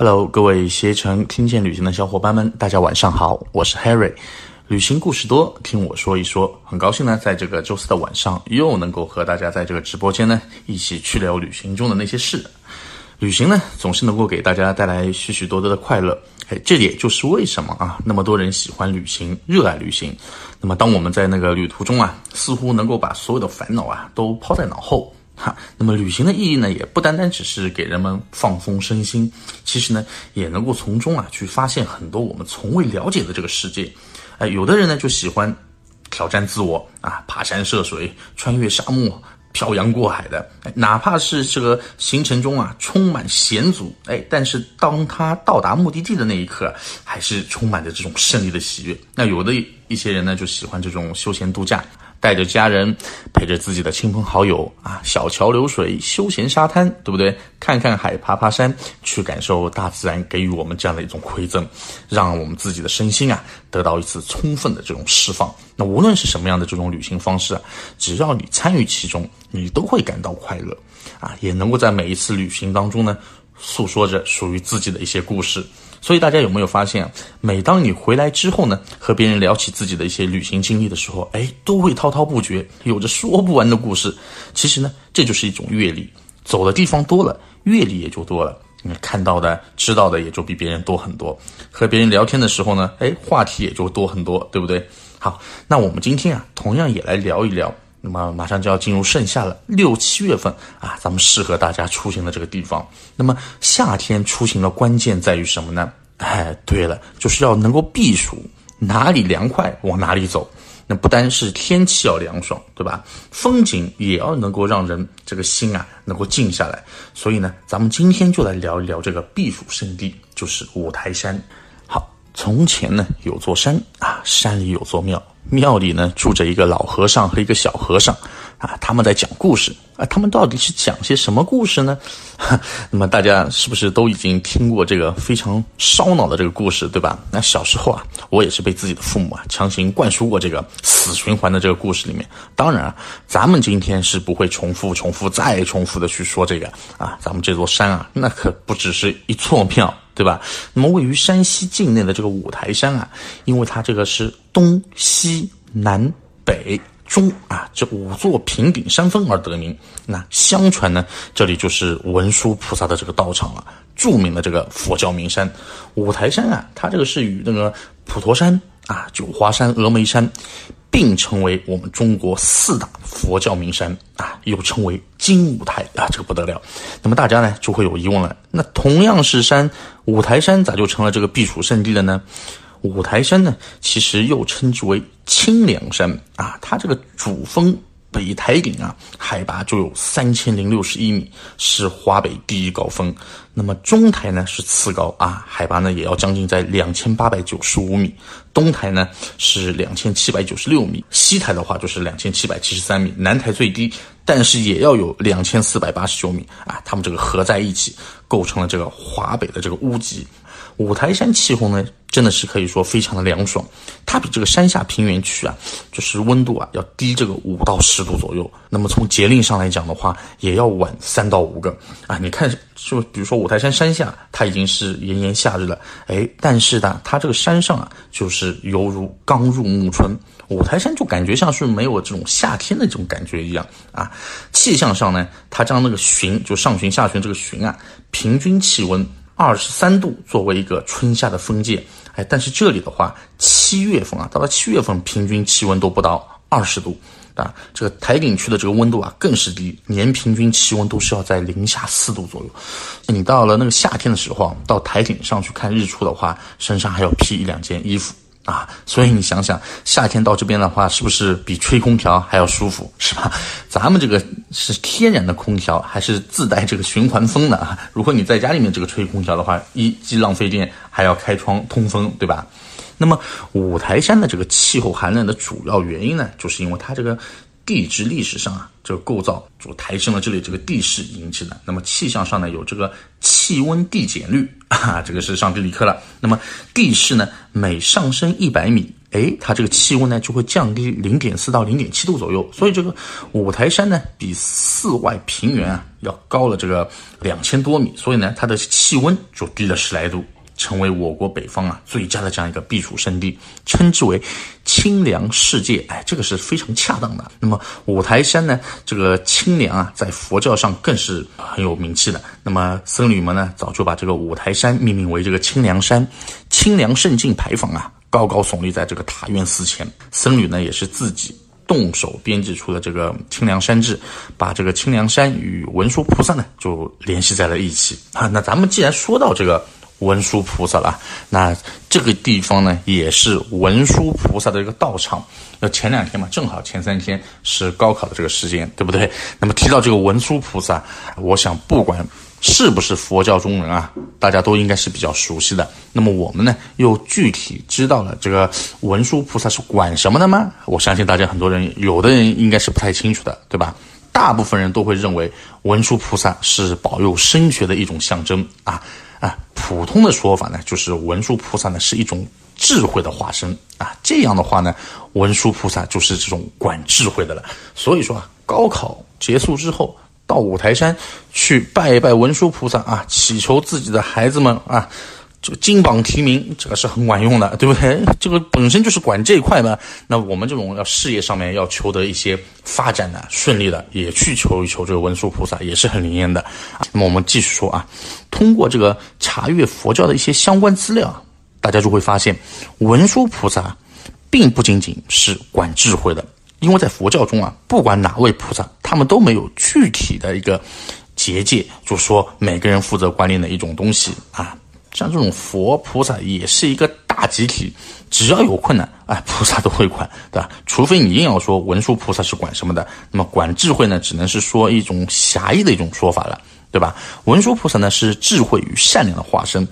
Hello，各位携程听见旅行的小伙伴们，大家晚上好，我是 Harry。旅行故事多，听我说一说。很高兴呢，在这个周四的晚上，又能够和大家在这个直播间呢，一起去聊旅行中的那些事。旅行呢，总是能够给大家带来许许多多的快乐。哎，这也就是为什么啊，那么多人喜欢旅行，热爱旅行。那么，当我们在那个旅途中啊，似乎能够把所有的烦恼啊都抛在脑后哈。那么，旅行的意义呢，也不单单只是给人们放松身心，其实呢，也能够从中啊去发现很多我们从未了解的这个世界。哎，有的人呢就喜欢挑战自我啊，爬山涉水，穿越沙漠，漂洋过海的。哪怕是这个行程中啊充满险阻，哎，但是当他到达目的地的那一刻，还是充满着这种胜利的喜悦。那有的一些人呢就喜欢这种休闲度假。带着家人，陪着自己的亲朋好友啊，小桥流水，休闲沙滩，对不对？看看海，爬爬山，去感受大自然给予我们这样的一种馈赠，让我们自己的身心啊得到一次充分的这种释放。那无论是什么样的这种旅行方式啊，只要你参与其中，你都会感到快乐啊，也能够在每一次旅行当中呢，诉说着属于自己的一些故事。所以大家有没有发现，每当你回来之后呢，和别人聊起自己的一些旅行经历的时候，哎，都会滔滔不绝，有着说不完的故事。其实呢，这就是一种阅历，走的地方多了，阅历也就多了，你看到的、知道的也就比别人多很多。和别人聊天的时候呢，哎，话题也就多很多，对不对？好，那我们今天啊，同样也来聊一聊。那么马上就要进入盛夏了，六七月份啊，咱们适合大家出行的这个地方。那么夏天出行的关键在于什么呢？哎，对了，就是要能够避暑，哪里凉快往哪里走。那不单是天气要凉爽，对吧？风景也要能够让人这个心啊能够静下来。所以呢，咱们今天就来聊一聊这个避暑胜地，就是五台山。好，从前呢有座山啊，山里有座庙。庙里呢住着一个老和尚和一个小和尚，啊，他们在讲故事啊，他们到底是讲些什么故事呢？那么大家是不是都已经听过这个非常烧脑的这个故事，对吧？那小时候啊，我也是被自己的父母啊强行灌输过这个死循环的这个故事里面。当然啊，咱们今天是不会重复、重复再重复的去说这个啊，咱们这座山啊，那可不只是一座庙。对吧？那么位于山西境内的这个五台山啊，因为它这个是东西南北中啊这五座平顶山峰而得名。那相传呢，这里就是文殊菩萨的这个道场了，著名的这个佛教名山五台山啊，它这个是与那个普陀山啊、九华山、峨眉山。并称为我们中国四大佛教名山啊，又称为金五台啊，这个不得了。那么大家呢就会有疑问了，那同样是山，五台山咋就成了这个避暑胜地了呢？五台山呢，其实又称之为清凉山啊，它这个主峰。北台顶啊，海拔就有三千零六十一米，是华北第一高峰。那么中台呢是次高啊，海拔呢也要将近在两千八百九十五米。东台呢是两千七百九十六米，西台的话就是两千七百七十三米。南台最低，但是也要有两千四百八十九米啊。它们这个合在一起，构成了这个华北的这个屋脊。五台山气候呢，真的是可以说非常的凉爽，它比这个山下平原区啊，就是温度啊要低这个五到十度左右。那么从节令上来讲的话，也要晚三到五个啊。你看，就比如说五台山山下，它已经是炎炎夏日了，哎，但是呢，它这个山上啊，就是犹如刚入暮春。五台山就感觉像是没有这种夏天的这种感觉一样啊。气象上呢，它将那个旬，就上旬、下旬这个旬啊，平均气温。二十三度作为一个春夏的分界，哎，但是这里的话，七月份啊，到了七月份，平均气温都不到二十度啊。这个台顶区的这个温度啊，更是低，年平均气温都是要在零下四度左右。你到了那个夏天的时候，到台顶上去看日出的话，身上还要披一两件衣服。啊，所以你想想，夏天到这边的话，是不是比吹空调还要舒服，是吧？咱们这个是天然的空调，还是自带这个循环风的啊？如果你在家里面这个吹空调的话，一既浪费电，还要开窗通风，对吧？那么五台山的这个气候寒冷的主要原因呢，就是因为它这个。地质历史上啊，这个构造就抬升了这里这个地势引起的。那么气象上呢，有这个气温递减率 啊，这个是上地理课了。那么地势呢，每上升一百米，哎，它这个气温呢就会降低零点四到零点七度左右，所以这个五台山呢比寺外平原啊要高了这个两千多米，所以呢它的气温就低了十来度。成为我国北方啊最佳的这样一个避暑胜地，称之为清凉世界。哎，这个是非常恰当的。那么五台山呢，这个清凉啊，在佛教上更是很有名气的。那么僧侣们呢，早就把这个五台山命名为这个清凉山。清凉圣境牌坊啊，高高耸立在这个塔院寺前。僧侣呢，也是自己动手编辑出的这个清凉山志，把这个清凉山与文殊菩萨呢，就联系在了一起啊。那咱们既然说到这个。文殊菩萨了，那这个地方呢，也是文殊菩萨的一个道场。那前两天嘛，正好前三天是高考的这个时间，对不对？那么提到这个文殊菩萨，我想不管是不是佛教中人啊，大家都应该是比较熟悉的。那么我们呢，又具体知道了这个文殊菩萨是管什么的吗？我相信大家很多人，有的人应该是不太清楚的，对吧？大部分人都会认为文殊菩萨是保佑升学的一种象征啊。啊，普通的说法呢，就是文殊菩萨呢是一种智慧的化身啊。这样的话呢，文殊菩萨就是这种管智慧的了。所以说啊，高考结束之后，到五台山去拜一拜文殊菩萨啊，祈求自己的孩子们啊。这个金榜题名，这个是很管用的，对不对？这个本身就是管这一块嘛。那我们这种要事业上面要求得一些发展的顺利的，也去求一求这个文殊菩萨，也是很灵验的啊。那么我们继续说啊，通过这个查阅佛教的一些相关资料，大家就会发现，文殊菩萨并不仅仅是管智慧的，因为在佛教中啊，不管哪位菩萨，们都没有具体的一个结界，就说每个人负责管理哪一种东西啊。像这种佛菩萨也是一个大集体，只要有困难，哎，菩萨都会管，对吧？除非你硬要说文殊菩萨是管什么的，那么管智慧呢，只能是说一种狭义的一种说法了，对吧？文殊菩萨呢是智慧与善良的化身，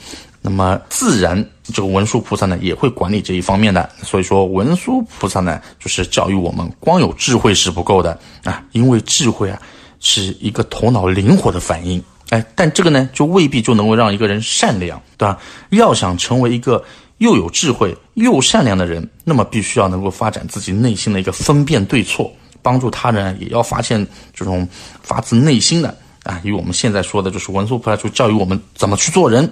那么自然这个文殊菩萨呢也会管理这一方面的，所以说文殊菩萨呢就是教育我们，光有智慧是不够的啊，因为智慧啊是一个头脑灵活的反应。哎，但这个呢，就未必就能够让一个人善良，对吧？要想成为一个又有智慧又善良的人，那么必须要能够发展自己内心的一个分辨对错，帮助他人也要发现这种发自内心的啊。以我们现在说的就是文殊菩萨就教育我们怎么去做人，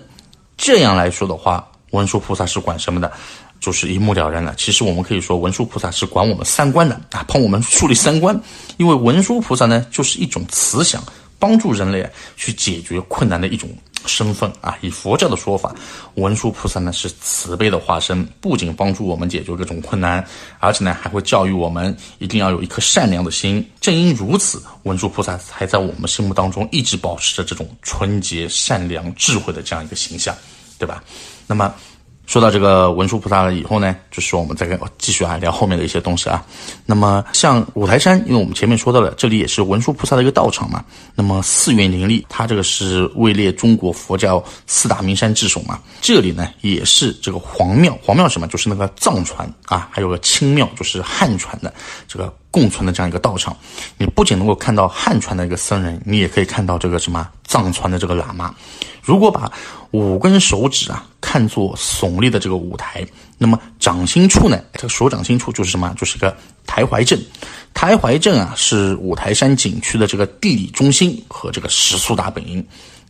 这样来说的话，文殊菩萨是管什么的，就是一目了然了。其实我们可以说，文殊菩萨是管我们三观的啊，帮我们树立三观，因为文殊菩萨呢，就是一种慈祥。帮助人类去解决困难的一种身份啊！以佛教的说法，文殊菩萨呢是慈悲的化身，不仅帮助我们解决各种困难，而且呢还会教育我们一定要有一颗善良的心。正因如此，文殊菩萨才在我们心目当中一直保持着这种纯洁、善良、智慧的这样一个形象，对吧？那么。说到这个文殊菩萨了以后呢，就是我们再跟继续啊聊后面的一些东西啊。那么像五台山，因为我们前面说到了，这里也是文殊菩萨的一个道场嘛。那么寺院林立，它这个是位列中国佛教四大名山之首嘛。这里呢也是这个黄庙，黄庙什么？就是那个藏传啊，还有个清庙，就是汉传的这个共存的这样一个道场。你不仅能够看到汉传的一个僧人，你也可以看到这个什么藏传的这个喇嘛。如果把五根手指啊看作耸立的这个舞台，那么掌心处呢，这个手掌心处就是什么？就是一个台怀镇。台怀镇啊是五台山景区的这个地理中心和这个食宿大本营。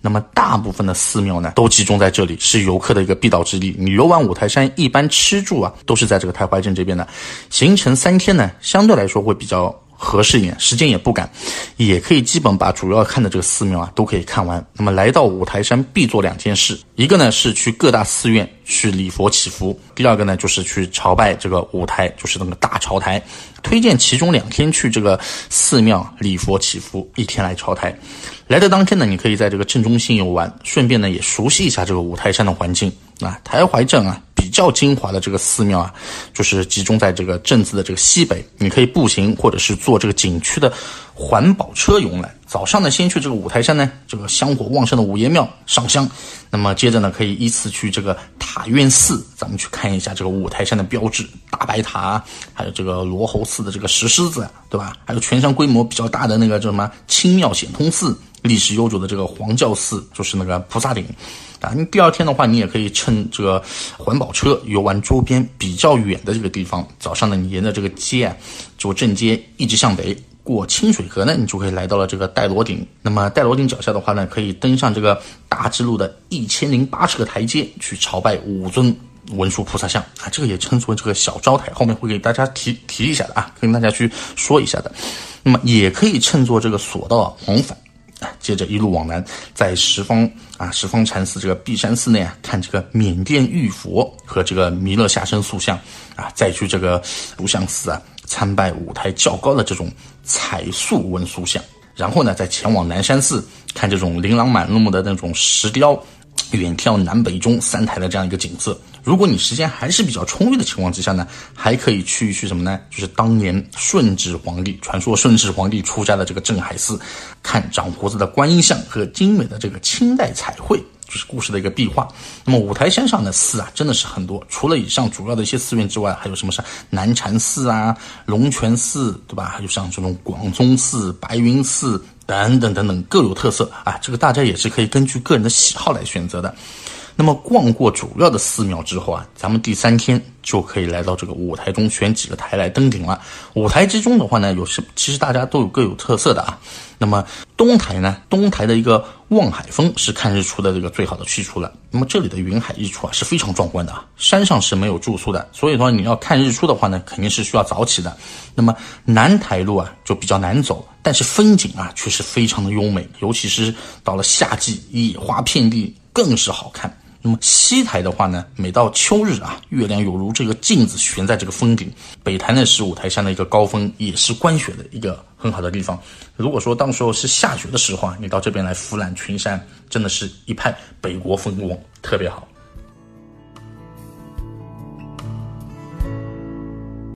那么大部分的寺庙呢都集中在这里，是游客的一个必到之地。你游玩五台山，一般吃住啊都是在这个太怀镇这边的。行程三天呢，相对来说会比较。合适一点，时间也不赶，也可以基本把主要看的这个寺庙啊都可以看完。那么来到五台山必做两件事，一个呢是去各大寺院去礼佛祈福，第二个呢就是去朝拜这个五台，就是那个大朝台。推荐其中两天去这个寺庙礼佛祈福，一天来朝台。来的当天呢，你可以在这个镇中心游玩，顺便呢也熟悉一下这个五台山的环境啊。台怀镇啊。较精华的这个寺庙啊，就是集中在这个镇子的这个西北，你可以步行或者是坐这个景区的环保车游览。早上呢，先去这个五台山呢，这个香火旺盛的五爷庙上香，那么接着呢，可以依次去这个塔院寺，咱们去看一下这个五台山的标志大白塔，还有这个罗侯寺的这个石狮子，对吧？还有全山规模比较大的那个叫什么清庙显通寺，历史悠久的这个黄教寺，就是那个菩萨顶。啊。你第二天的话，你也可以乘这个环保车游玩周边比较远的这个地方。早上呢，你沿着这个街啊，就正街一直向北。过清水河呢，你就可以来到了这个戴罗顶。那么戴罗顶脚下的话呢，可以登上这个大智路的一千零八十个台阶，去朝拜五尊文殊菩萨像啊。这个也称作这个小招台，后面会给大家提提一下的啊，跟大家去说一下的。那么也可以乘坐这个索道往返，接着一路往南，在十方啊十方禅寺这个碧山寺内啊，看这个缅甸玉佛和这个弥勒下身塑像啊，再去这个卢象寺啊。参拜舞台较高的这种彩塑文塑像，然后呢，再前往南山寺看这种琳琅满目的那种石雕，远眺南北中三台的这样一个景色。如果你时间还是比较充裕的情况之下呢，还可以去一去什么呢？就是当年顺治皇帝，传说顺治皇帝出家的这个镇海寺，看长胡子的观音像和精美的这个清代彩绘。就是故事的一个壁画。那么五台山上的寺啊，真的是很多。除了以上主要的一些寺院之外，还有什么是南禅寺啊、龙泉寺，对吧？还有像这种广宗寺、白云寺等等等等，各有特色啊。这个大家也是可以根据个人的喜好来选择的。那么逛过主要的寺庙之后啊，咱们第三天就可以来到这个五台中选几个台来登顶了。五台之中的话呢，有什其实大家都有各有特色的啊。那么东台呢，东台的一个望海峰是看日出的这个最好的去处了。那么这里的云海日出啊是非常壮观的啊。山上是没有住宿的，所以说你要看日出的话呢，肯定是需要早起的。那么南台路啊就比较难走，但是风景啊却是非常的优美，尤其是到了夏季，野花遍地，更是好看。那么西台的话呢，每到秋日啊，月亮犹如这个镜子悬在这个峰顶。北台呢是五台山的一个高峰，也是观雪的一个很好的地方。如果说当时候是下雪的时候啊，你到这边来俯览群山，真的是一派北国风光，特别好。